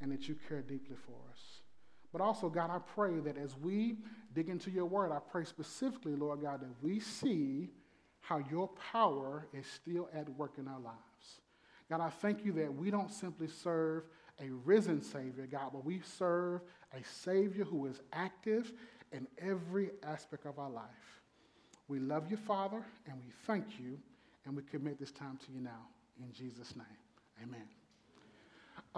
and that you care deeply for us. But also, God, I pray that as we dig into your word, I pray specifically, Lord God, that we see how your power is still at work in our lives. God, I thank you that we don't simply serve a risen Savior, God, but we serve a Savior who is active in every aspect of our life. We love you, Father, and we thank you, and we commit this time to you now. In Jesus' name, amen.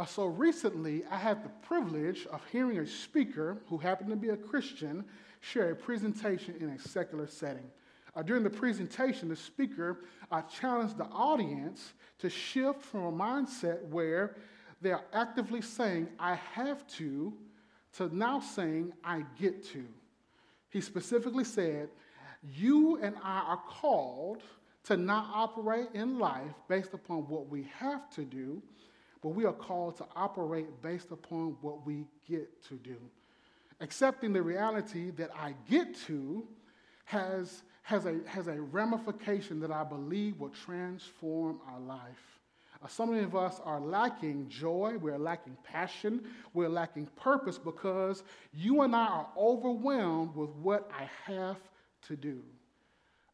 Uh, so recently, I had the privilege of hearing a speaker who happened to be a Christian share a presentation in a secular setting. Uh, during the presentation, the speaker uh, challenged the audience to shift from a mindset where they are actively saying, I have to, to now saying, I get to. He specifically said, You and I are called to not operate in life based upon what we have to do, but we are called to operate based upon what we get to do. Accepting the reality that I get to has, has, a, has a ramification that I believe will transform our life. Uh, so many of us are lacking joy, we're lacking passion, we're lacking purpose because you and I are overwhelmed with what I have to do.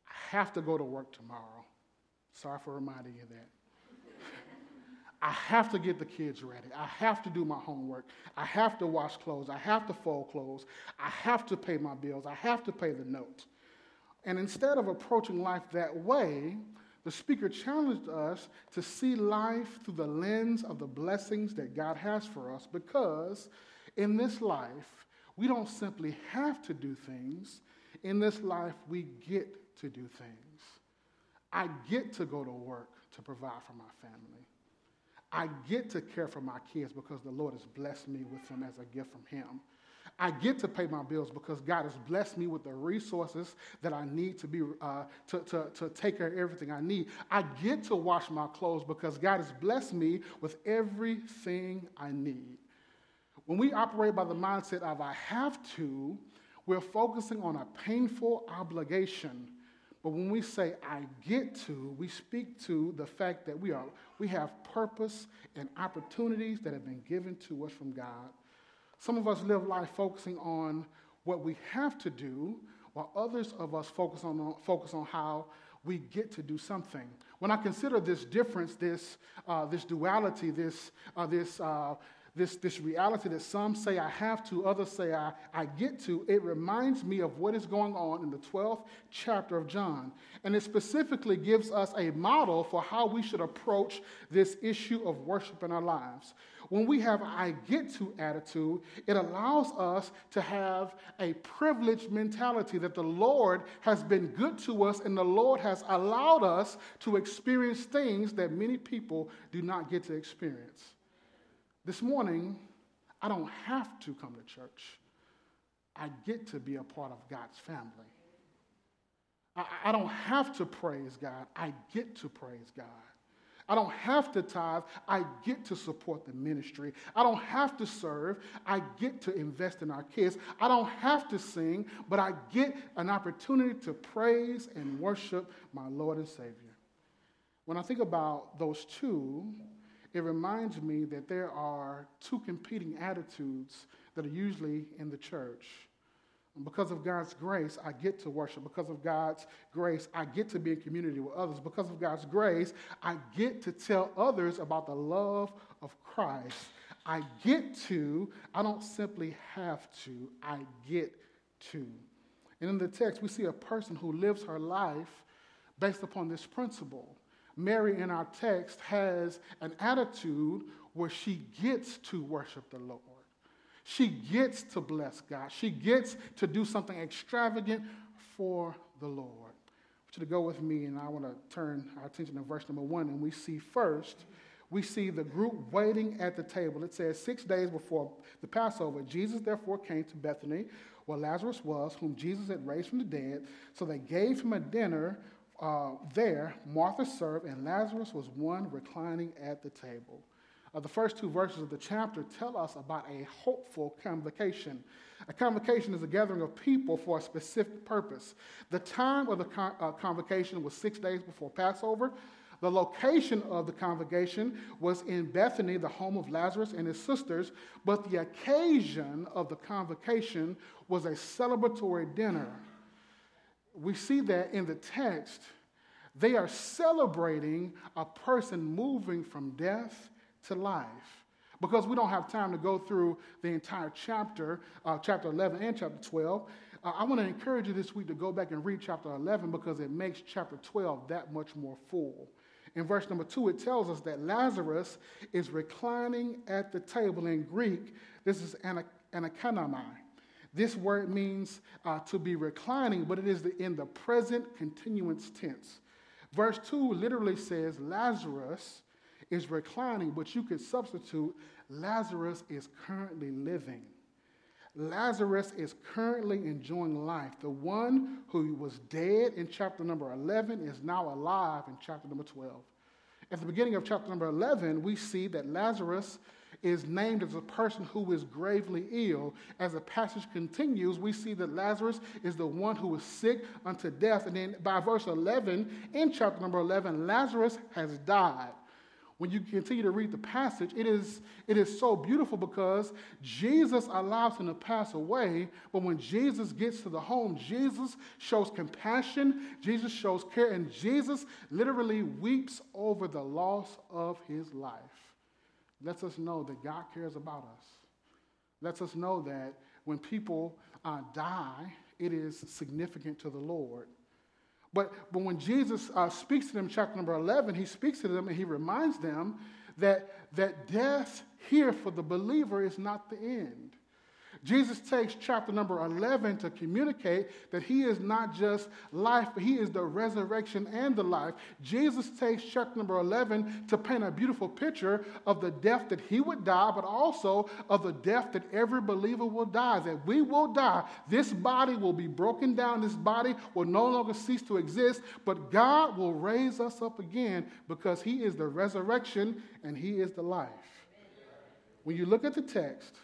I have to go to work tomorrow. Sorry for reminding you that. I have to get the kids ready. I have to do my homework. I have to wash clothes. I have to fold clothes. I have to pay my bills. I have to pay the note. And instead of approaching life that way, the speaker challenged us to see life through the lens of the blessings that God has for us because in this life, we don't simply have to do things. In this life, we get to do things. I get to go to work to provide for my family. I get to care for my kids because the Lord has blessed me with them as a gift from Him. I get to pay my bills because God has blessed me with the resources that I need to be uh, to, to, to take care of everything I need. I get to wash my clothes because God has blessed me with everything I need. When we operate by the mindset of I have to, we're focusing on a painful obligation. But when we say I get to, we speak to the fact that we are we have purpose and opportunities that have been given to us from God. Some of us live life focusing on what we have to do, while others of us focus on, focus on how we get to do something. When I consider this difference, this, uh, this duality, this, uh, this, uh, this, this reality that some say I have to, others say I, I get to, it reminds me of what is going on in the 12th chapter of John. And it specifically gives us a model for how we should approach this issue of worship in our lives. When we have I get to attitude, it allows us to have a privileged mentality that the Lord has been good to us and the Lord has allowed us to experience things that many people do not get to experience. This morning, I don't have to come to church. I get to be a part of God's family. I, I, don't have to praise God. I get to praise God. I don't have to tithe. I get to support the ministry. I don't have to serve. I get to invest in our kids. I don't have to sing, but I get an opportunity to praise and worship my Lord and Savior. When I think about those two, it reminds me that there are two competing attitudes that are usually in the church. And because of God's grace, I get to worship. Because of God's grace, I get to be in community with others. Because of God's grace, I get to tell others about the love of Christ. I get to, I don't simply have to, I get to. And in the text, we see a person who lives her life based upon this principle. Mary in our text has an attitude where she gets to worship the Lord. She gets to bless God. She gets to do something extravagant for the Lord. I want you to go with me, and I want to turn our attention to verse number one, and we see first, we see the group waiting at the table. It says, Six days before the Passover, Jesus therefore came to Bethany, where Lazarus was, whom Jesus had raised from the dead. So they gave him a dinner uh, there, Martha served, and Lazarus was one reclining at the table. Uh, the first two verses of the chapter tell us about a hopeful convocation. A convocation is a gathering of people for a specific purpose. The time of the con- uh, convocation was six days before Passover. The location of the convocation was in Bethany, the home of Lazarus and his sisters, but the occasion of the convocation was a celebratory dinner. We see that in the text. They are celebrating a person moving from death to life. Because we don't have time to go through the entire chapter, uh, chapter 11 and chapter 12, uh, I want to encourage you this week to go back and read chapter 11 because it makes chapter 12 that much more full. In verse number two, it tells us that Lazarus is reclining at the table. In Greek, this is anakeimai. This word means uh, to be reclining, but it is the, in the present continuance tense. Verse 2 literally says Lazarus is reclining, but you could substitute Lazarus is currently living. Lazarus is currently enjoying life. The one who was dead in chapter number 11 is now alive in chapter number 12. At the beginning of chapter number 11, we see that Lazarus is named as a person who is gravely ill. As the passage continues, we see that Lazarus is the one who is sick unto death. And then by verse 11, in chapter number 11, Lazarus has died when you continue to read the passage, it is, it is so beautiful because Jesus allows him to pass away, but when Jesus gets to the home, Jesus shows compassion, Jesus shows care, and Jesus literally weeps over the loss of his life. Lets us know that God cares about us. Lets us know that when people uh, die, it is significant to the Lord. But, but when Jesus uh, speaks to them, chapter number 11, he speaks to them and he reminds them that, that death here for the believer is not the end. Jesus takes chapter number 11 to communicate that he is not just life, but he is the resurrection and the life. Jesus takes chapter number 11 to paint a beautiful picture of the death that he would die, but also of the death that every believer will die, that we will die. This body will be broken down, this body will no longer cease to exist, but God will raise us up again because he is the resurrection and he is the life. When you look at the text,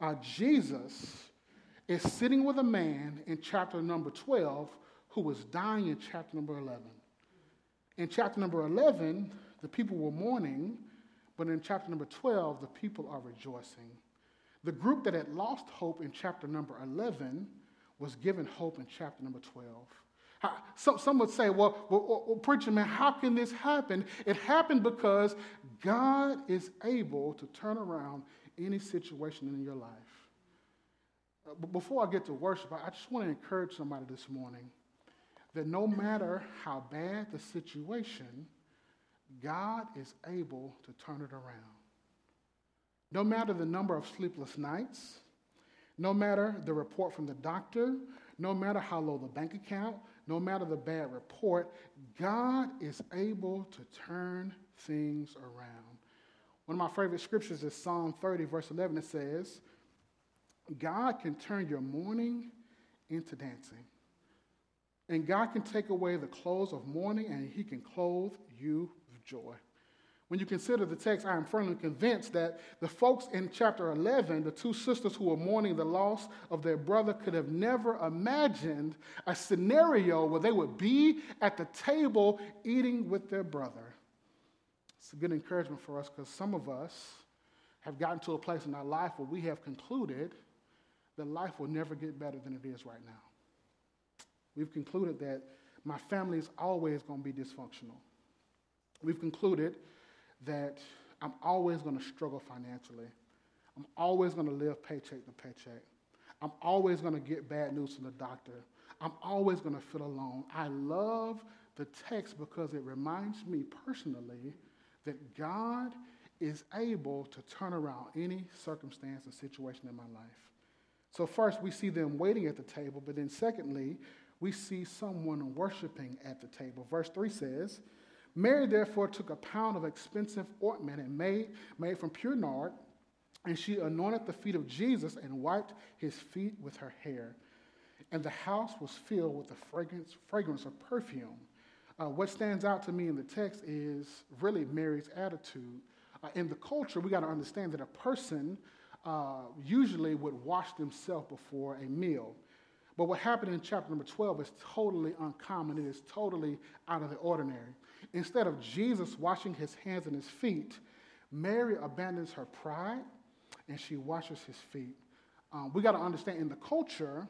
uh, Jesus is sitting with a man in chapter number 12 who was dying in chapter number 11. In chapter number 11, the people were mourning, but in chapter number 12, the people are rejoicing. The group that had lost hope in chapter number 11 was given hope in chapter number 12. Some, some would say, well, well, well, preacher man, how can this happen? It happened because God is able to turn around any situation in your life. Uh, but before I get to worship, I just want to encourage somebody this morning that no matter how bad the situation, God is able to turn it around. No matter the number of sleepless nights, no matter the report from the doctor, no matter how low the bank account, no matter the bad report, God is able to turn things around. One of my favorite scriptures is Psalm 30, verse 11. It says, God can turn your mourning into dancing. And God can take away the clothes of mourning and he can clothe you with joy. When you consider the text, I am firmly convinced that the folks in chapter 11, the two sisters who were mourning the loss of their brother, could have never imagined a scenario where they would be at the table eating with their brother. It's a good encouragement for us because some of us have gotten to a place in our life where we have concluded that life will never get better than it is right now. We've concluded that my family is always going to be dysfunctional. We've concluded that I'm always going to struggle financially. I'm always going to live paycheck to paycheck. I'm always going to get bad news from the doctor. I'm always going to feel alone. I love the text because it reminds me personally that God is able to turn around any circumstance and situation in my life. So, first, we see them waiting at the table, but then, secondly, we see someone worshiping at the table. Verse 3 says, Mary therefore took a pound of expensive ointment and made, made from pure nard, and she anointed the feet of Jesus and wiped his feet with her hair. And the house was filled with the fragrance, fragrance of perfume. Uh, what stands out to me in the text is really Mary's attitude. Uh, in the culture, we got to understand that a person uh, usually would wash themselves before a meal. But what happened in chapter number 12 is totally uncommon. It is totally out of the ordinary. Instead of Jesus washing his hands and his feet, Mary abandons her pride and she washes his feet. Um, we got to understand in the culture,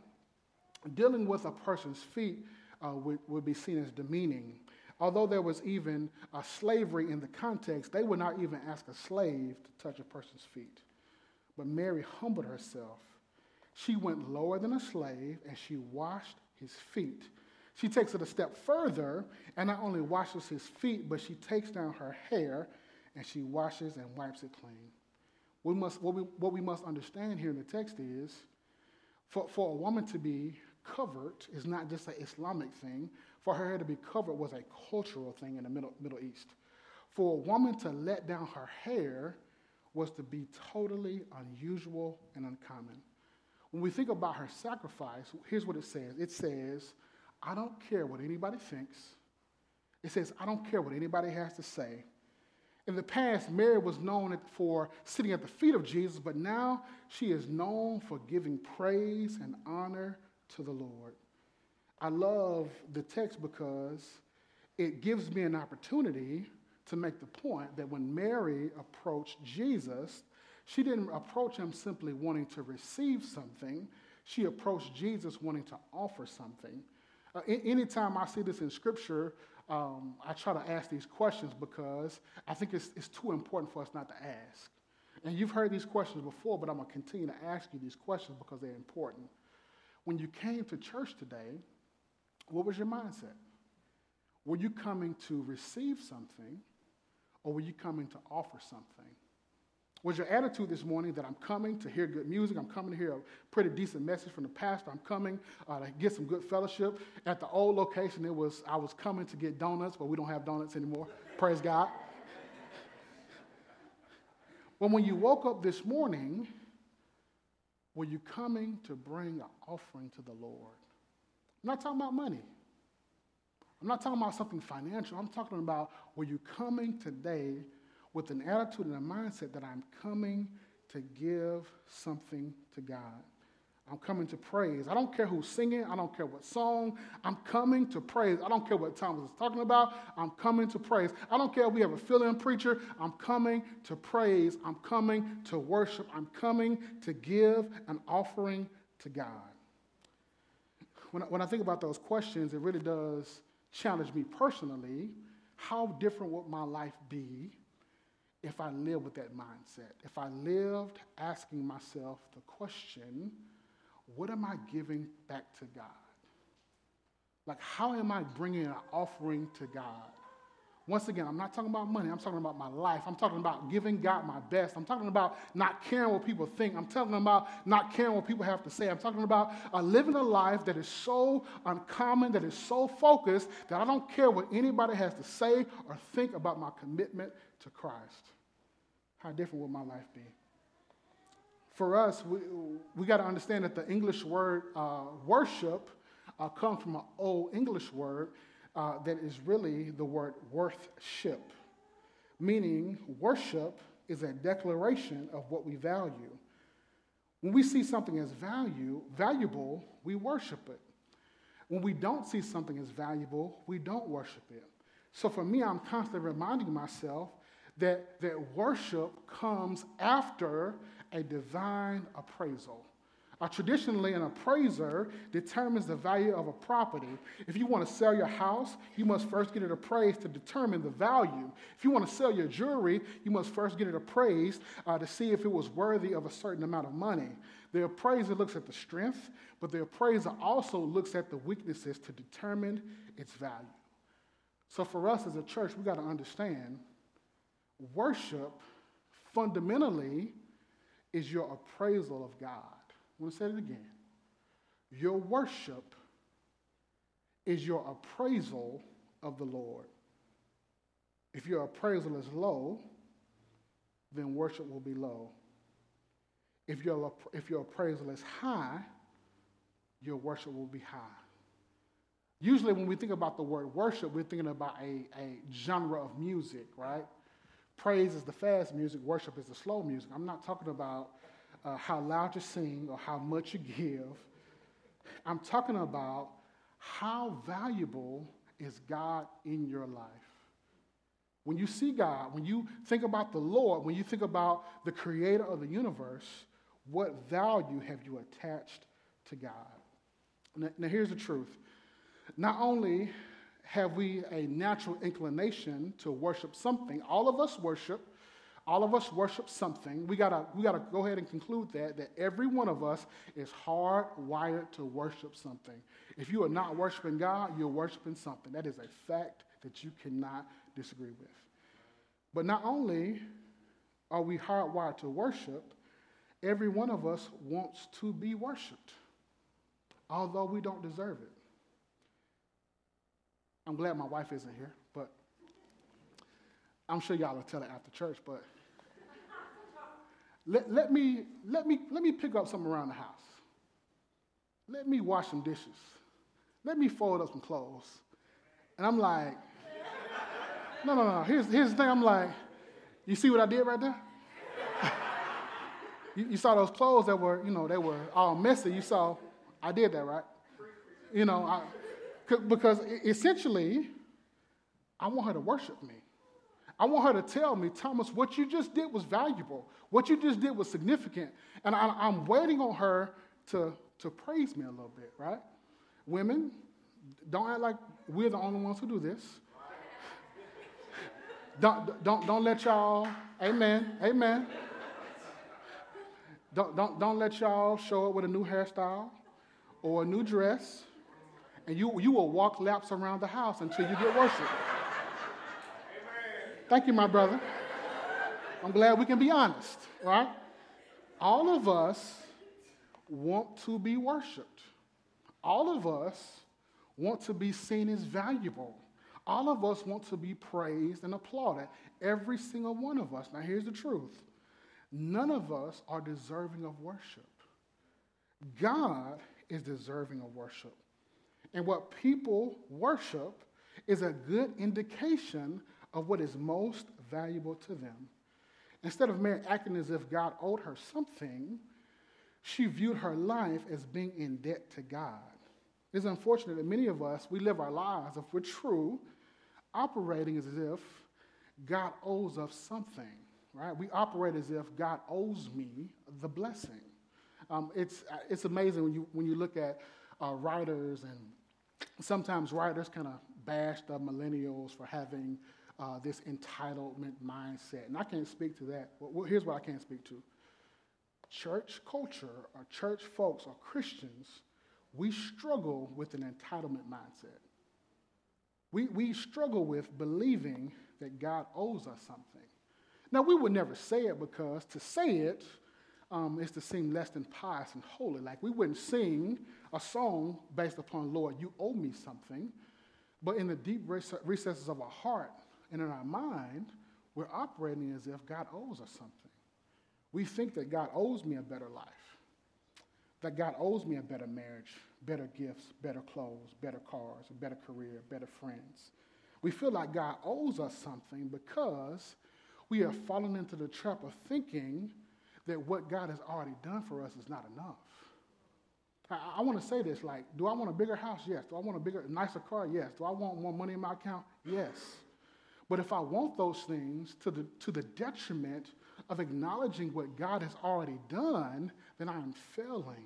dealing with a person's feet uh, would, would be seen as demeaning. Although there was even uh, slavery in the context, they would not even ask a slave to touch a person's feet. But Mary humbled herself. She went lower than a slave and she washed his feet. She takes it a step further and not only washes his feet, but she takes down her hair and she washes and wipes it clean. We must, what, we, what we must understand here in the text is for, for a woman to be covered is not just an Islamic thing. For her hair to be covered was a cultural thing in the Middle, Middle East. For a woman to let down her hair was to be totally unusual and uncommon. When we think about her sacrifice, here's what it says it says, I don't care what anybody thinks. It says, I don't care what anybody has to say. In the past, Mary was known for sitting at the feet of Jesus, but now she is known for giving praise and honor to the Lord. I love the text because it gives me an opportunity to make the point that when Mary approached Jesus, she didn't approach him simply wanting to receive something, she approached Jesus wanting to offer something. Uh, anytime I see this in Scripture, um, I try to ask these questions because I think it's, it's too important for us not to ask. And you've heard these questions before, but I'm going to continue to ask you these questions because they're important. When you came to church today, what was your mindset? Were you coming to receive something or were you coming to offer something? Was your attitude this morning that I'm coming to hear good music? I'm coming to hear a pretty decent message from the pastor. I'm coming uh, to get some good fellowship. At the old location, it was I was coming to get donuts, but we don't have donuts anymore. Praise God. But when you woke up this morning, were you coming to bring an offering to the Lord? I'm not talking about money. I'm not talking about something financial. I'm talking about were you coming today with an attitude and a mindset that I'm coming to give something to God. I'm coming to praise. I don't care who's singing. I don't care what song. I'm coming to praise. I don't care what Thomas is talking about. I'm coming to praise. I don't care if we have a fill-in preacher. I'm coming to praise. I'm coming to worship. I'm coming to give an offering to God. When I, when I think about those questions, it really does challenge me personally. How different would my life be if I lived with that mindset, if I lived asking myself the question, what am I giving back to God? Like, how am I bringing an offering to God? Once again, I'm not talking about money. I'm talking about my life. I'm talking about giving God my best. I'm talking about not caring what people think. I'm talking about not caring what people have to say. I'm talking about uh, living a life that is so uncommon, that is so focused, that I don't care what anybody has to say or think about my commitment to Christ how different would my life be? For us, we, we got to understand that the English word uh, worship uh, comes from an old English word uh, that is really the word worthship, meaning worship is a declaration of what we value. When we see something as value, valuable, we worship it. When we don't see something as valuable, we don't worship it. So for me, I'm constantly reminding myself that, that worship comes after a divine appraisal. Uh, traditionally, an appraiser determines the value of a property. If you want to sell your house, you must first get it appraised to determine the value. If you want to sell your jewelry, you must first get it appraised uh, to see if it was worthy of a certain amount of money. The appraiser looks at the strength, but the appraiser also looks at the weaknesses to determine its value. So, for us as a church, we got to understand Worship fundamentally is your appraisal of God. I want to say it again. Your worship is your appraisal of the Lord. If your appraisal is low, then worship will be low. If your, if your appraisal is high, your worship will be high. Usually, when we think about the word worship, we're thinking about a, a genre of music, right? Praise is the fast music, worship is the slow music. I'm not talking about uh, how loud you sing or how much you give. I'm talking about how valuable is God in your life. When you see God, when you think about the Lord, when you think about the creator of the universe, what value have you attached to God? Now, now here's the truth. Not only have we a natural inclination to worship something, all of us worship, all of us worship something. We gotta, we gotta go ahead and conclude that, that every one of us is hardwired to worship something. If you are not worshiping God, you're worshiping something. That is a fact that you cannot disagree with. But not only are we hardwired to worship, every one of us wants to be worshiped, although we don't deserve it. I'm glad my wife isn't here, but I'm sure y'all will tell her after church, but let, let, me, let, me, let me pick up something around the house. Let me wash some dishes. Let me fold up some clothes. And I'm like, no, no, no. Here's, here's the thing. I'm like, you see what I did right there? you, you, saw those clothes that were, you know, they were all messy. You saw, I did that, right? You know, I, because essentially, I want her to worship me. I want her to tell me, Thomas, what you just did was valuable. What you just did was significant. And I, am waiting on her to, to praise me a little bit, right? Women, don't act like we're the only ones who do this. don't, don't, don't let y'all, amen, amen. Don't, don't, don't let y'all show up with a new hairstyle or a new dress, and you, you will walk laps around the house until you get worship. Thank you, my brother. I'm glad we can be honest, right? All of us want to be worshiped. All of us want to be seen as valuable. All of us want to be praised and applauded. Every single one of us. Now, here's the truth none of us are deserving of worship. God is deserving of worship. And what people worship is a good indication of what is most valuable to them. Instead of Mary acting as if God owed her something, she viewed her life as being in debt to God. It's unfortunate that many of us, we live our lives, if we're true, operating as if God owes us something, right? We operate as if God owes me the blessing. Um, it's, it's amazing when you, when you look at uh, writers, and sometimes writers kind of bash the millennials for having uh, this entitlement mindset. And I can't speak to that. Well, here's what I can't speak to church culture, or church folks, or Christians, we struggle with an entitlement mindset. We, we struggle with believing that God owes us something. Now, we would never say it because to say it um, is to seem less than pious and holy. Like we wouldn't sing a song based upon, Lord, you owe me something. But in the deep recesses of our heart, and in our mind, we're operating as if God owes us something. We think that God owes me a better life, that God owes me a better marriage, better gifts, better clothes, better cars, a better career, better friends. We feel like God owes us something because we have fallen into the trap of thinking that what God has already done for us is not enough. I, I want to say this like, do I want a bigger house? Yes. Do I want a bigger, nicer car? Yes. Do I want more money in my account? Yes. But if I want those things to the, to the detriment of acknowledging what God has already done, then I am failing.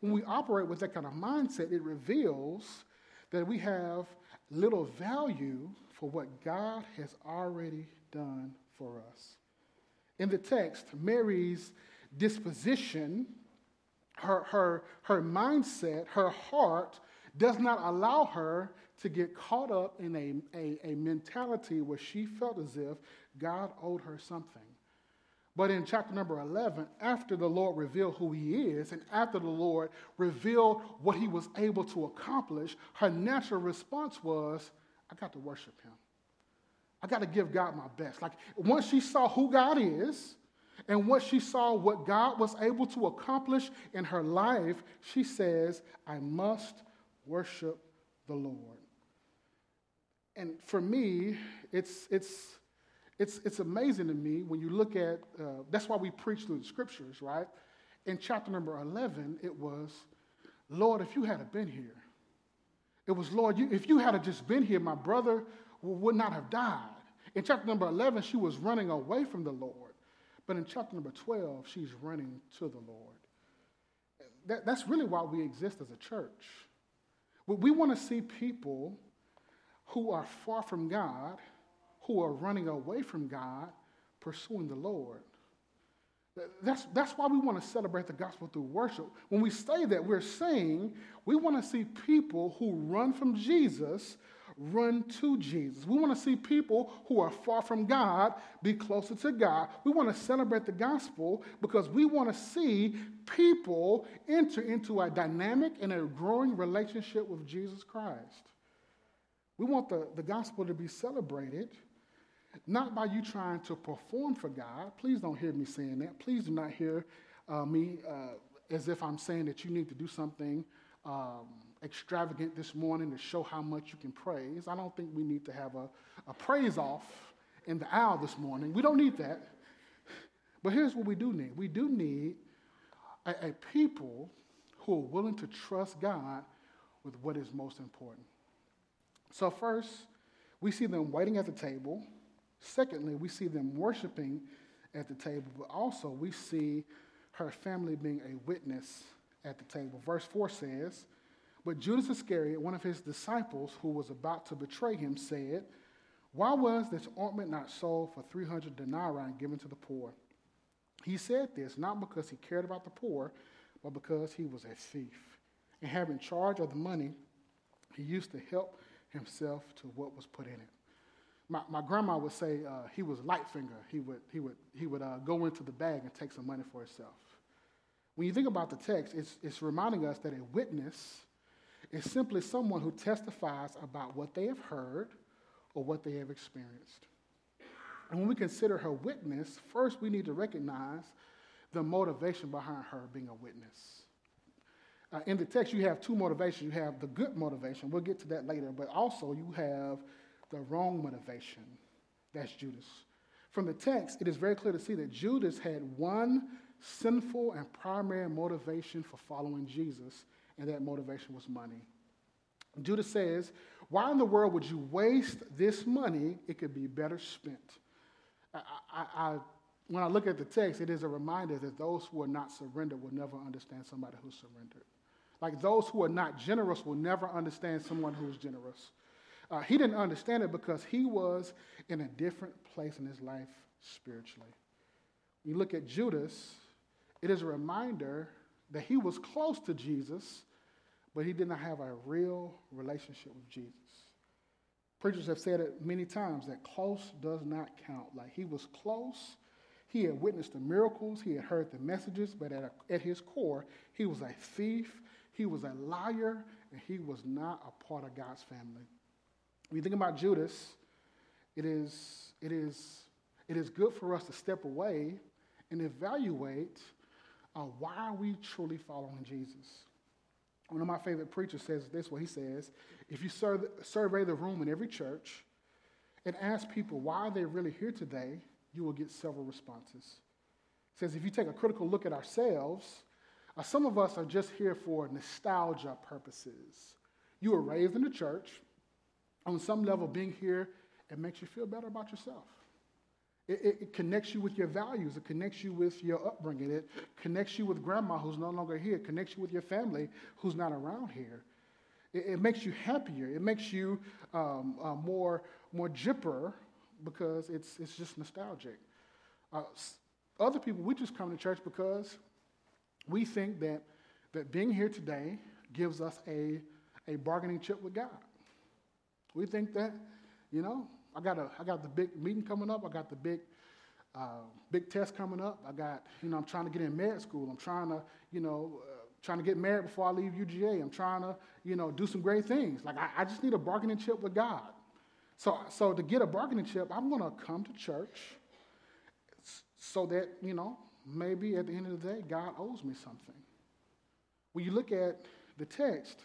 When we operate with that kind of mindset, it reveals that we have little value for what God has already done for us. In the text, Mary's disposition, her, her, her mindset, her heart does not allow her to get caught up in a, a, a mentality where she felt as if God owed her something. But in chapter number 11, after the Lord revealed who he is, and after the Lord revealed what he was able to accomplish, her natural response was, I got to worship him. I got to give God my best. Like once she saw who God is, and once she saw what God was able to accomplish in her life, she says, I must worship the Lord and for me, it's, it's, it's, it's amazing to me when you look at, uh, that's why we preach through the scriptures, right? In chapter number 11, it was, Lord, if you had been here, it was, Lord, you, if you had just been here, my brother would not have died. In chapter number 11, she was running away from the Lord. But in chapter number 12, she's running to the Lord. That, that's really why we exist as a church. We want to see people who are far from God, who are running away from God, pursuing the Lord. That's, that's why we want to celebrate the gospel through worship. When we say that, we're saying we want to see people who run from Jesus run to Jesus. We want to see people who are far from God be closer to God. We want to celebrate the gospel because we want to see people enter into a dynamic and a growing relationship with Jesus Christ. We want the, the gospel to be celebrated not by you trying to perform for God. Please don't hear me saying that. Please do not hear uh, me uh, as if I'm saying that you need to do something. Um, extravagant this morning to show how much you can praise. I don't think we need to have a, a praise off in the aisle this morning. We don't need that. But here's what we do need we do need a, a people who are willing to trust God with what is most important. So, first, we see them waiting at the table. Secondly, we see them worshiping at the table, but also we see her family being a witness at the table. Verse 4 says, but Judas Iscariot, one of his disciples who was about to betray him, said, Why was this ointment not sold for 300 denarii and given to the poor? He said this not because he cared about the poor, but because he was a thief. And having charge of the money, he used to help himself to what was put in it. My, my grandma would say uh, he was light finger. He would, he would, he would uh, go into the bag and take some money for himself. When you think about the text, it's, it's reminding us that a witness is simply someone who testifies about what they have heard or what they have experienced. And when we consider her witness, first we need to recognize the motivation behind her being a witness. Uh, in the text, you have two motivations. You have the good motivation, we'll get to that later, but also you have the wrong motivation. That's Judas. From the text, it is very clear to see that Judas had one sinful and primary motivation for following Jesus, and that motivation was money. Judas says, Why in the world would you waste this money? It could be better spent. I, I, I, when I look at the text, it is a reminder that those who are not surrendered will never understand somebody who's surrendered. Like those who are not generous will never understand someone who's generous. Uh, he didn't understand it because he was in a different place in his life spiritually. When you look at Judas, it is a reminder that he was close to Jesus, but he did not have a real relationship with Jesus. Preachers have said it many times that close does not count. Like he was close, he had witnessed the miracles, he had heard the messages, but at, a, at his core, he was a thief, he was a liar, and he was not a part of God's family. When you think about Judas, it is, it is, it is good for us to step away and evaluate uh, why are we truly following Jesus? One of my favorite preachers says this what he says if you sur- survey the room in every church and ask people why they're really here today, you will get several responses. He says if you take a critical look at ourselves, uh, some of us are just here for nostalgia purposes. You were raised in the church. On some level, being here, it makes you feel better about yourself. It, it, it, connects you with your values. It connects you with your upbringing. It connects you with grandma who's no longer here. It connects you with your family who's not around here. It, it makes you happier. It makes you um, uh, more, more jipper because it's, it's just nostalgic. Uh, other people, we just come to church because we think that, that being here today gives us a, a bargaining chip with God. We think that, you know, I got, a, I got the big meeting coming up. I got the big, uh, big test coming up. I got, you know, I'm trying to get in med school. I'm trying to, you know, uh, trying to get married before I leave UGA. I'm trying to, you know, do some great things. Like, I, I just need a bargaining chip with God. So, so to get a bargaining chip, I'm to come to church so that, you know, maybe at the end of the day, God owes me something. When you look at the text,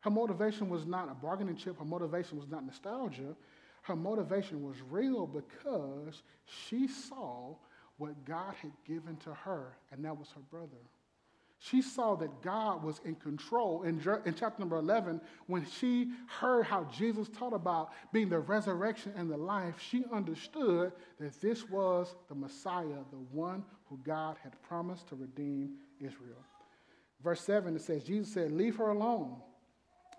her motivation was not a bargaining chip, her motivation was not nostalgia, her motivation was real because she saw what God had given to her, and that was her brother. She saw that God was in control. In, in chapter number 11, when she heard how Jesus taught about being the resurrection and the life, she understood that this was the Messiah, the one who God had promised to redeem Israel. Verse 7, it says, Jesus said, Leave her alone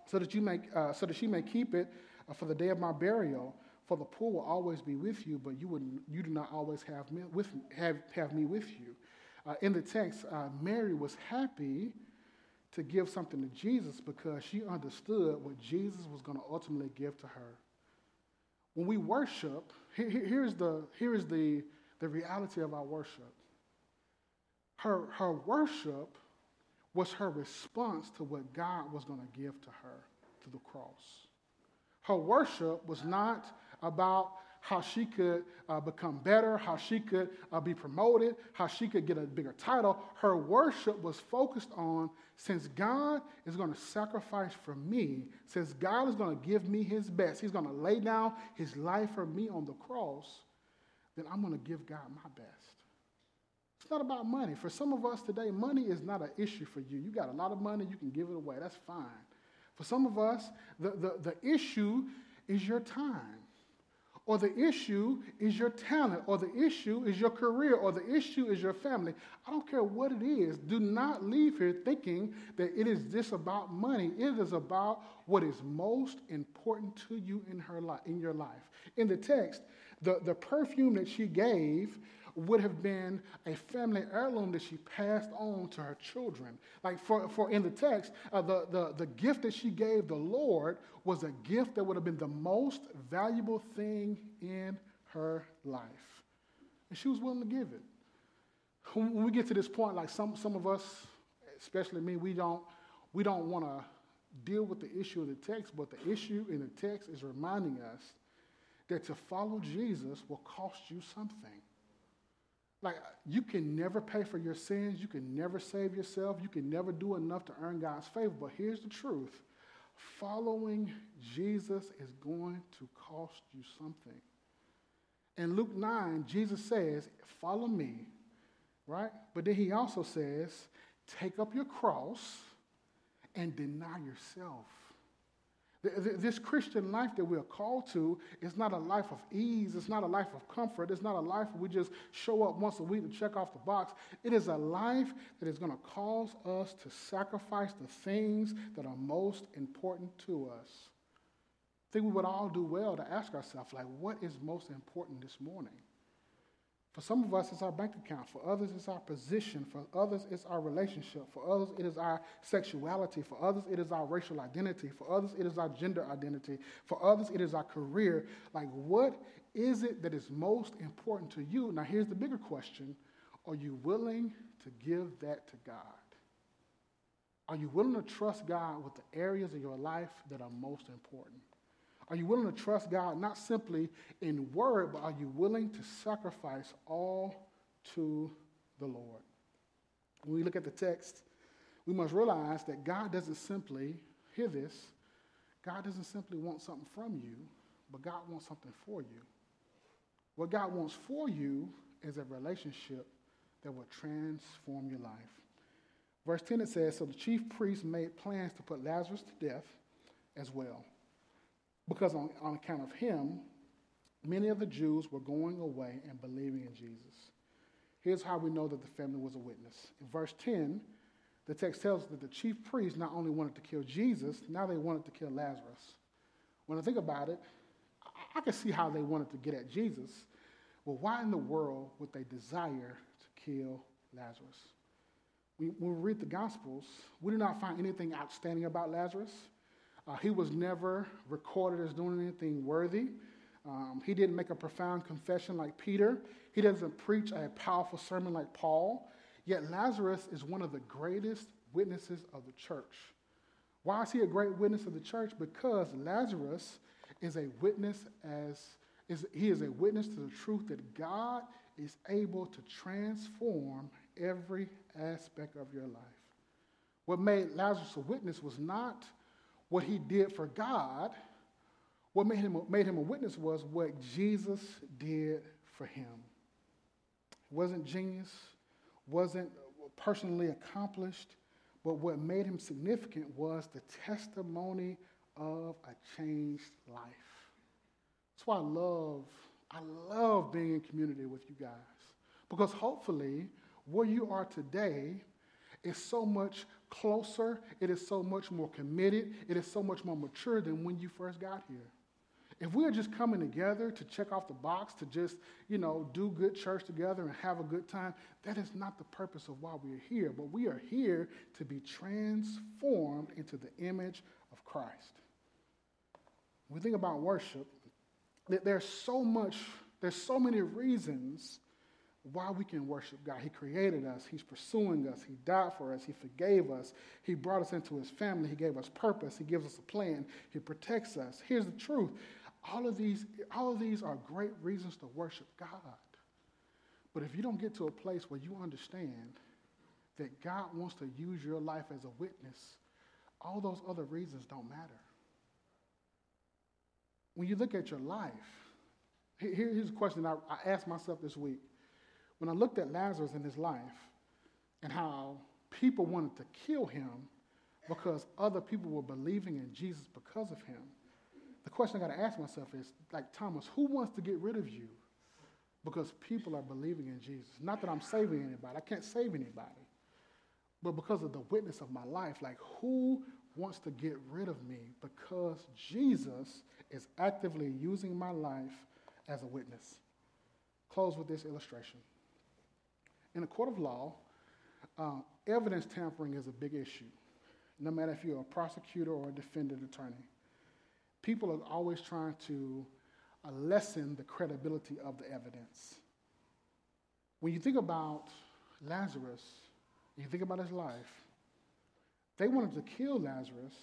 so that, you may, uh, so that she may keep it for the day of my burial. For the poor will always be with you, but you, would, you do not always have me with, have, have me with you. Uh, in the text, uh, Mary was happy to give something to Jesus because she understood what Jesus was going to ultimately give to her. When we worship, here, here's, the, here's the, the reality of our worship. Her, her worship was her response to what God was going to give to her through the cross. Her worship was not about how she could uh, become better, how she could uh, be promoted, how she could get a bigger title. Her worship was focused on since God is going to sacrifice for me, since God is going to give me his best, he's going to lay down his life for me on the cross, then I'm going to give God my best. It's not about money. For some of us today, money is not an issue for you. You got a lot of money, you can give it away. That's fine. For some of us, the, the, the issue is your time or the issue is your talent, or the issue is your career, or the issue is your family. I don't care what it is. Do not leave here thinking that it is just about money. It is about what is most important to you in her life, in your life. In the text, the, the perfume that she gave would have been a family heirloom that she passed on to her children. Like for, for in the text, uh, the, the, the gift that she gave the Lord was a gift that would have been the most valuable thing in her life. And she was willing to give it. When we get to this point, like some, some of us, especially me, we don't, we don't want to deal with the issue of the text, but the issue in the text is reminding us that to follow Jesus will cost you something. Like, you can never pay for your sins. You can never save yourself. You can never do enough to earn God's favor. But here's the truth following Jesus is going to cost you something. In Luke 9, Jesus says, Follow me, right? But then he also says, Take up your cross and deny yourself. This Christian life that we're called to is not a life of ease. It's not a life of comfort. It's not a life where we just show up once a week to check off the box. It is a life that is going to cause us to sacrifice the things that are most important to us. I think we would all do well to ask ourselves, like, what is most important this morning? For some of us, it's our bank account. For others, it's our position. For others, it's our relationship. For others, it is our sexuality. For others, it is our racial identity. For others, it is our gender identity. For others, it is our career. Like, what is it that is most important to you? Now, here's the bigger question Are you willing to give that to God? Are you willing to trust God with the areas of your life that are most important? Are you willing to trust God not simply in word, but are you willing to sacrifice all to the Lord? When we look at the text, we must realize that God doesn't simply, hear this, God doesn't simply want something from you, but God wants something for you. What God wants for you is a relationship that will transform your life. Verse 10 it says So the chief priests made plans to put Lazarus to death as well because on, on account of him, many of the Jews were going away and believing in Jesus. Here's how we know that the family was a witness. In verse 10, the text tells us that the chief priests not only wanted to kill Jesus, now they wanted to kill Lazarus. When I think about it, I, I can see how they wanted to get at Jesus. Well, why in the world would they desire to kill Lazarus? when we read the Gospels, we do not find anything outstanding about Lazarus. Uh, he was never recorded as doing anything worthy. Um, he didn't make a profound confession like Peter. He doesn't preach a powerful sermon like Paul. Yet Lazarus is one of the greatest witnesses of the church. Why is he a great witness of the church? Because Lazarus is a witness as is, he is a witness to the truth that God is able to transform every aspect of your life. What made Lazarus a witness was not what he did for God, what made him, made him a witness was what Jesus did for him. Wasn't genius, wasn't personally accomplished, but what made him significant was the testimony of a changed life. That's why I love, I love being in community with you guys. Because hopefully, where you are today is so much closer, it is so much more committed, it is so much more mature than when you first got here. If we are just coming together to check off the box, to just, you know, do good church together and have a good time, that is not the purpose of why we are here. But we are here to be transformed into the image of Christ. When we think about worship, there's so much, there's so many reasons why we can worship God. He created us, He's pursuing us, He died for us, He forgave us, He brought us into His family, He gave us purpose, He gives us a plan, He protects us. Here's the truth all of these, all of these are great reasons to worship God. But if you don't get to a place where you understand that God wants to use your life as a witness, all those other reasons don't matter. When you look at your life, here's a question I, I asked myself this week. When I looked at Lazarus in his life and how people wanted to kill him because other people were believing in Jesus because of him, the question I got to ask myself is like Thomas, who wants to get rid of you? Because people are believing in Jesus. Not that I'm saving anybody, I can't save anybody. But because of the witness of my life, like who wants to get rid of me because Jesus is actively using my life as a witness? Close with this illustration. In a court of law, uh, evidence tampering is a big issue, no matter if you're a prosecutor or a defendant attorney people are always trying to uh, lessen the credibility of the evidence. When you think about Lazarus, you think about his life, they wanted to kill Lazarus.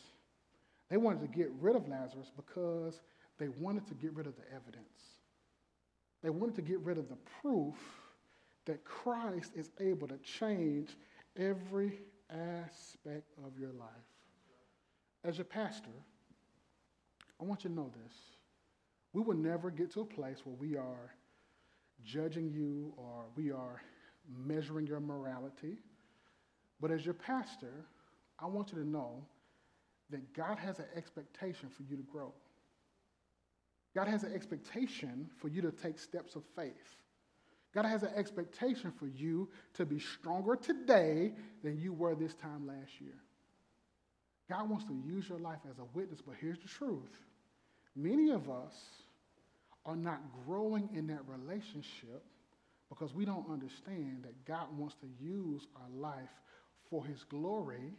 They wanted to get rid of Lazarus because they wanted to get rid of the evidence. They wanted to get rid of the proof that Christ is able to change every aspect of your life. As a pastor, I want you to know this. We will never get to a place where we are judging you or we are measuring your morality. But as your pastor, I want you to know that God has an expectation for you to grow. God has an expectation for you to take steps of faith. God has an expectation for you to be stronger today than you were this time last year. God wants to use your life as a witness, but here's the truth Many of us are not growing in that relationship because we don't understand that God wants to use our life for his glory,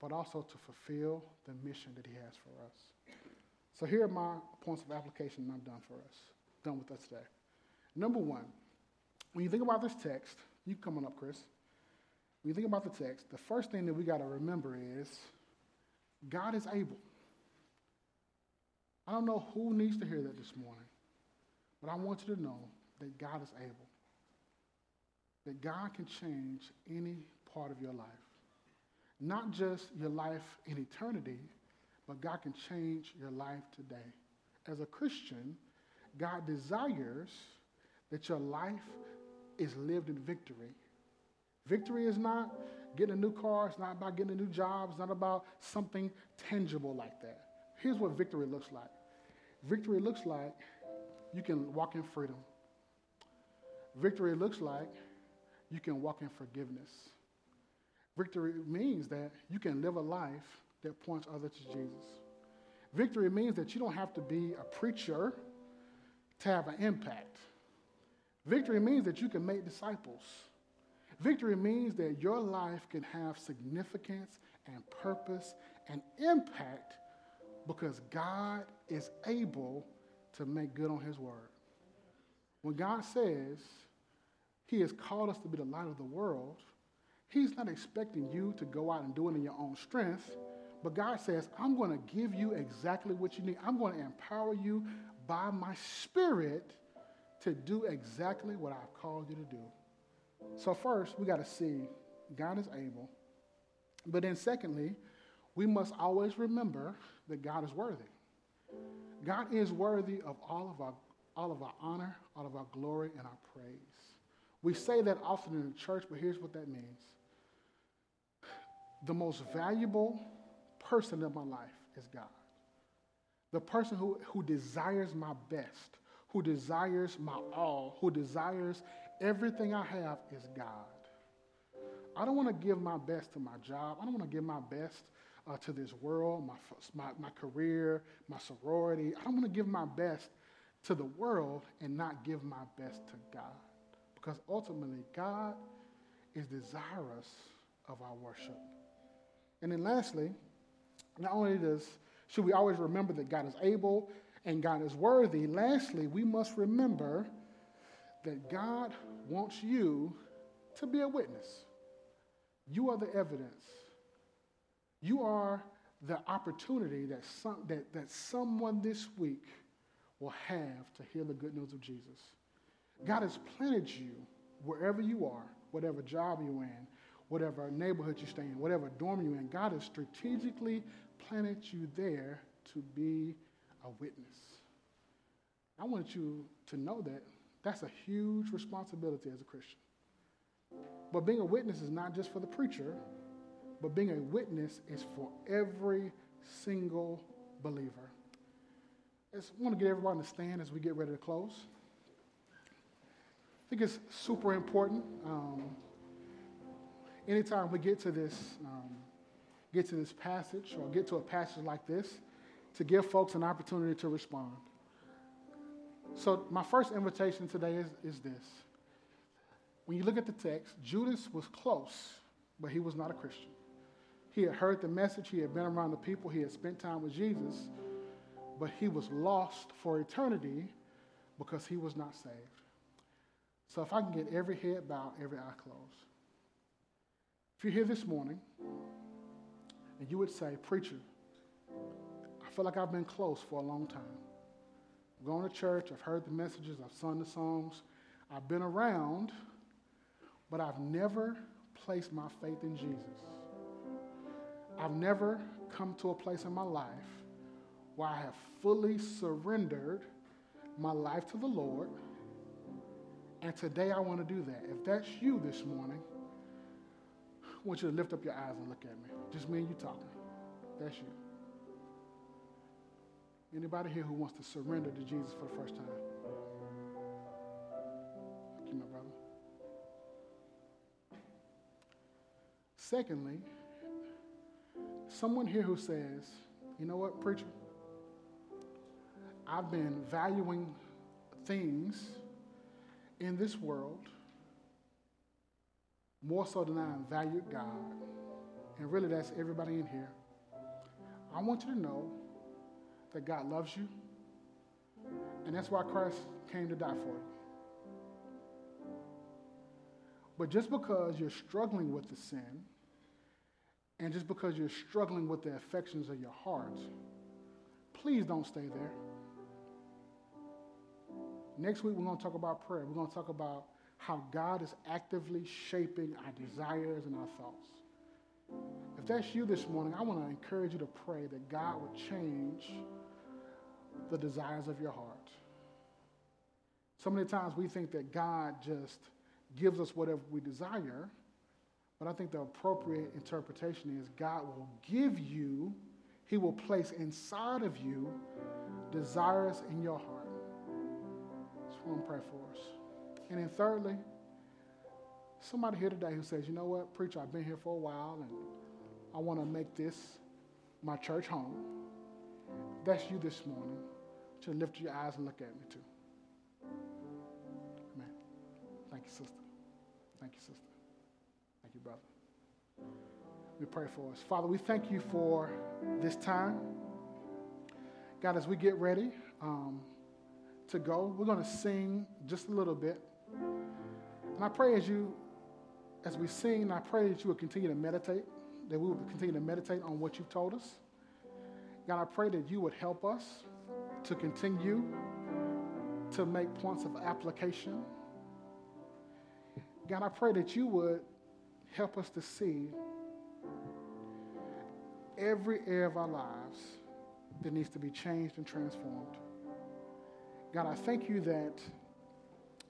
but also to fulfill the mission that he has for us. So here are my points of application and I'm done for us, done with us today. Number one, when you think about this text, you coming up, Chris. When you think about the text, the first thing that we got to remember is God is able. I don't know who needs to hear that this morning, but I want you to know that God is able. That God can change any part of your life. Not just your life in eternity, but God can change your life today. As a Christian, God desires that your life is lived in victory. Victory is not getting a new car, it's not about getting a new job, it's not about something tangible like that. Here's what victory looks like Victory looks like you can walk in freedom. Victory looks like you can walk in forgiveness. Victory means that you can live a life that points others to Jesus. Victory means that you don't have to be a preacher to have an impact. Victory means that you can make disciples. Victory means that your life can have significance and purpose and impact because God is able to make good on his word. When God says he has called us to be the light of the world, he's not expecting you to go out and do it in your own strength. But God says, I'm going to give you exactly what you need. I'm going to empower you by my spirit to do exactly what I've called you to do. So, first, we got to see God is able. But then, secondly, we must always remember that God is worthy. God is worthy of all of our, all of our honor, all of our glory, and our praise. We say that often in the church, but here's what that means the most valuable person in my life is God. The person who, who desires my best, who desires my all, who desires everything I have is God. I don't want to give my best to my job. I don't want to give my best uh, to this world, my, my, my career, my sorority. I don't want to give my best to the world and not give my best to God. Because ultimately, God is desirous of our worship. And then lastly, not only does should we always remember that God is able and God is worthy, lastly, we must remember that God wants you to be a witness. You are the evidence. You are the opportunity that, some, that, that someone this week will have to hear the good news of Jesus. God has planted you wherever you are, whatever job you're in, whatever neighborhood you stay in, whatever dorm you're in. God has strategically planted you there to be a witness. I want you to know that that's a huge responsibility as a Christian. But being a witness is not just for the preacher, but being a witness is for every single believer. I just want to get everybody to stand as we get ready to close. I think it's super important. Um, anytime we get to this, um, get to this passage or get to a passage like this, to give folks an opportunity to respond. So, my first invitation today is, is this. When you look at the text, Judas was close, but he was not a Christian. He had heard the message, he had been around the people, he had spent time with Jesus, but he was lost for eternity because he was not saved. So, if I can get every head bowed, every eye closed. If you're here this morning and you would say, Preacher, feel like I've been close for a long time. I've gone to church, I've heard the messages, I've sung the songs, I've been around, but I've never placed my faith in Jesus. I've never come to a place in my life where I have fully surrendered my life to the Lord. And today I want to do that. If that's you this morning, I want you to lift up your eyes and look at me. Just me and you talking. That's you. Anybody here who wants to surrender to Jesus for the first time? Thank you, my brother. Secondly, someone here who says, you know what, preacher? I've been valuing things in this world more so than I valued God. And really, that's everybody in here. I want you to know that God loves you, and that's why Christ came to die for you. But just because you're struggling with the sin, and just because you're struggling with the affections of your heart, please don't stay there. Next week, we're going to talk about prayer. We're going to talk about how God is actively shaping our desires and our thoughts. If that's you this morning, I want to encourage you to pray that God would change the desires of your heart. So many times we think that God just gives us whatever we desire, but I think the appropriate interpretation is God will give you, He will place inside of you desires in your heart. Just want to pray for us. And then, thirdly, somebody here today who says, you know what, preacher, I've been here for a while and I want to make this my church home. That's you this morning. To lift your eyes and look at me too. Amen. Thank you, sister. Thank you, sister. Thank you, brother. We pray for us. Father, we thank you for this time. God, as we get ready um, to go, we're going to sing just a little bit. And I pray as you, as we sing, I pray that you will continue to meditate, that we will continue to meditate on what you've told us. God, I pray that you would help us to continue to make points of application. God, I pray that you would help us to see every area of our lives that needs to be changed and transformed. God, I thank you that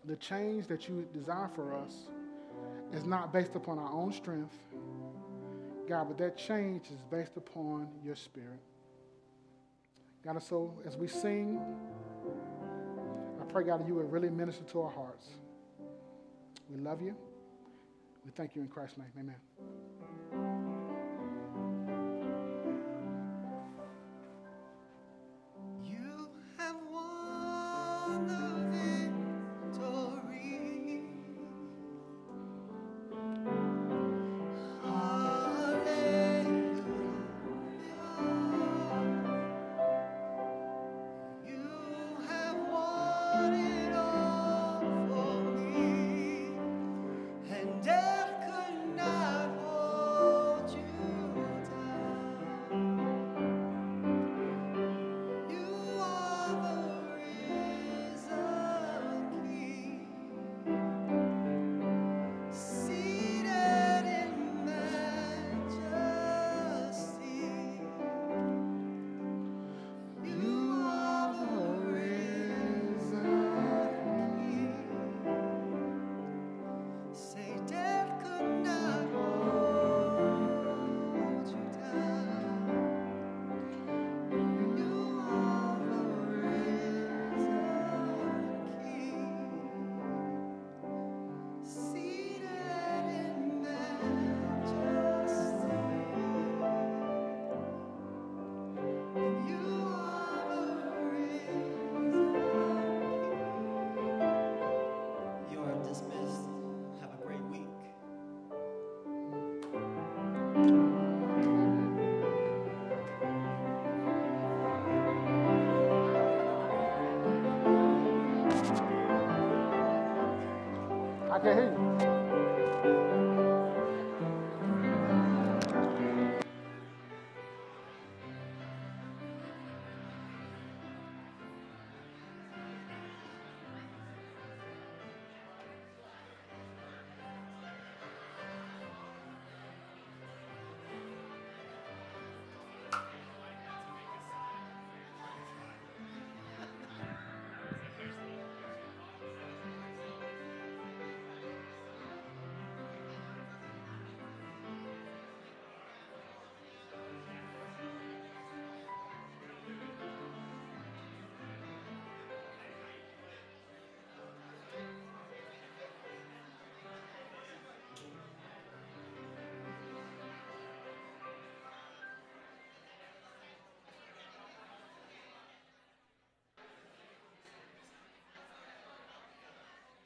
the change that you desire for us is not based upon our own strength, God, but that change is based upon your spirit. God, and so as we sing, I pray, God, that you would really minister to our hearts. We love you. We thank you in Christ's name. Amen.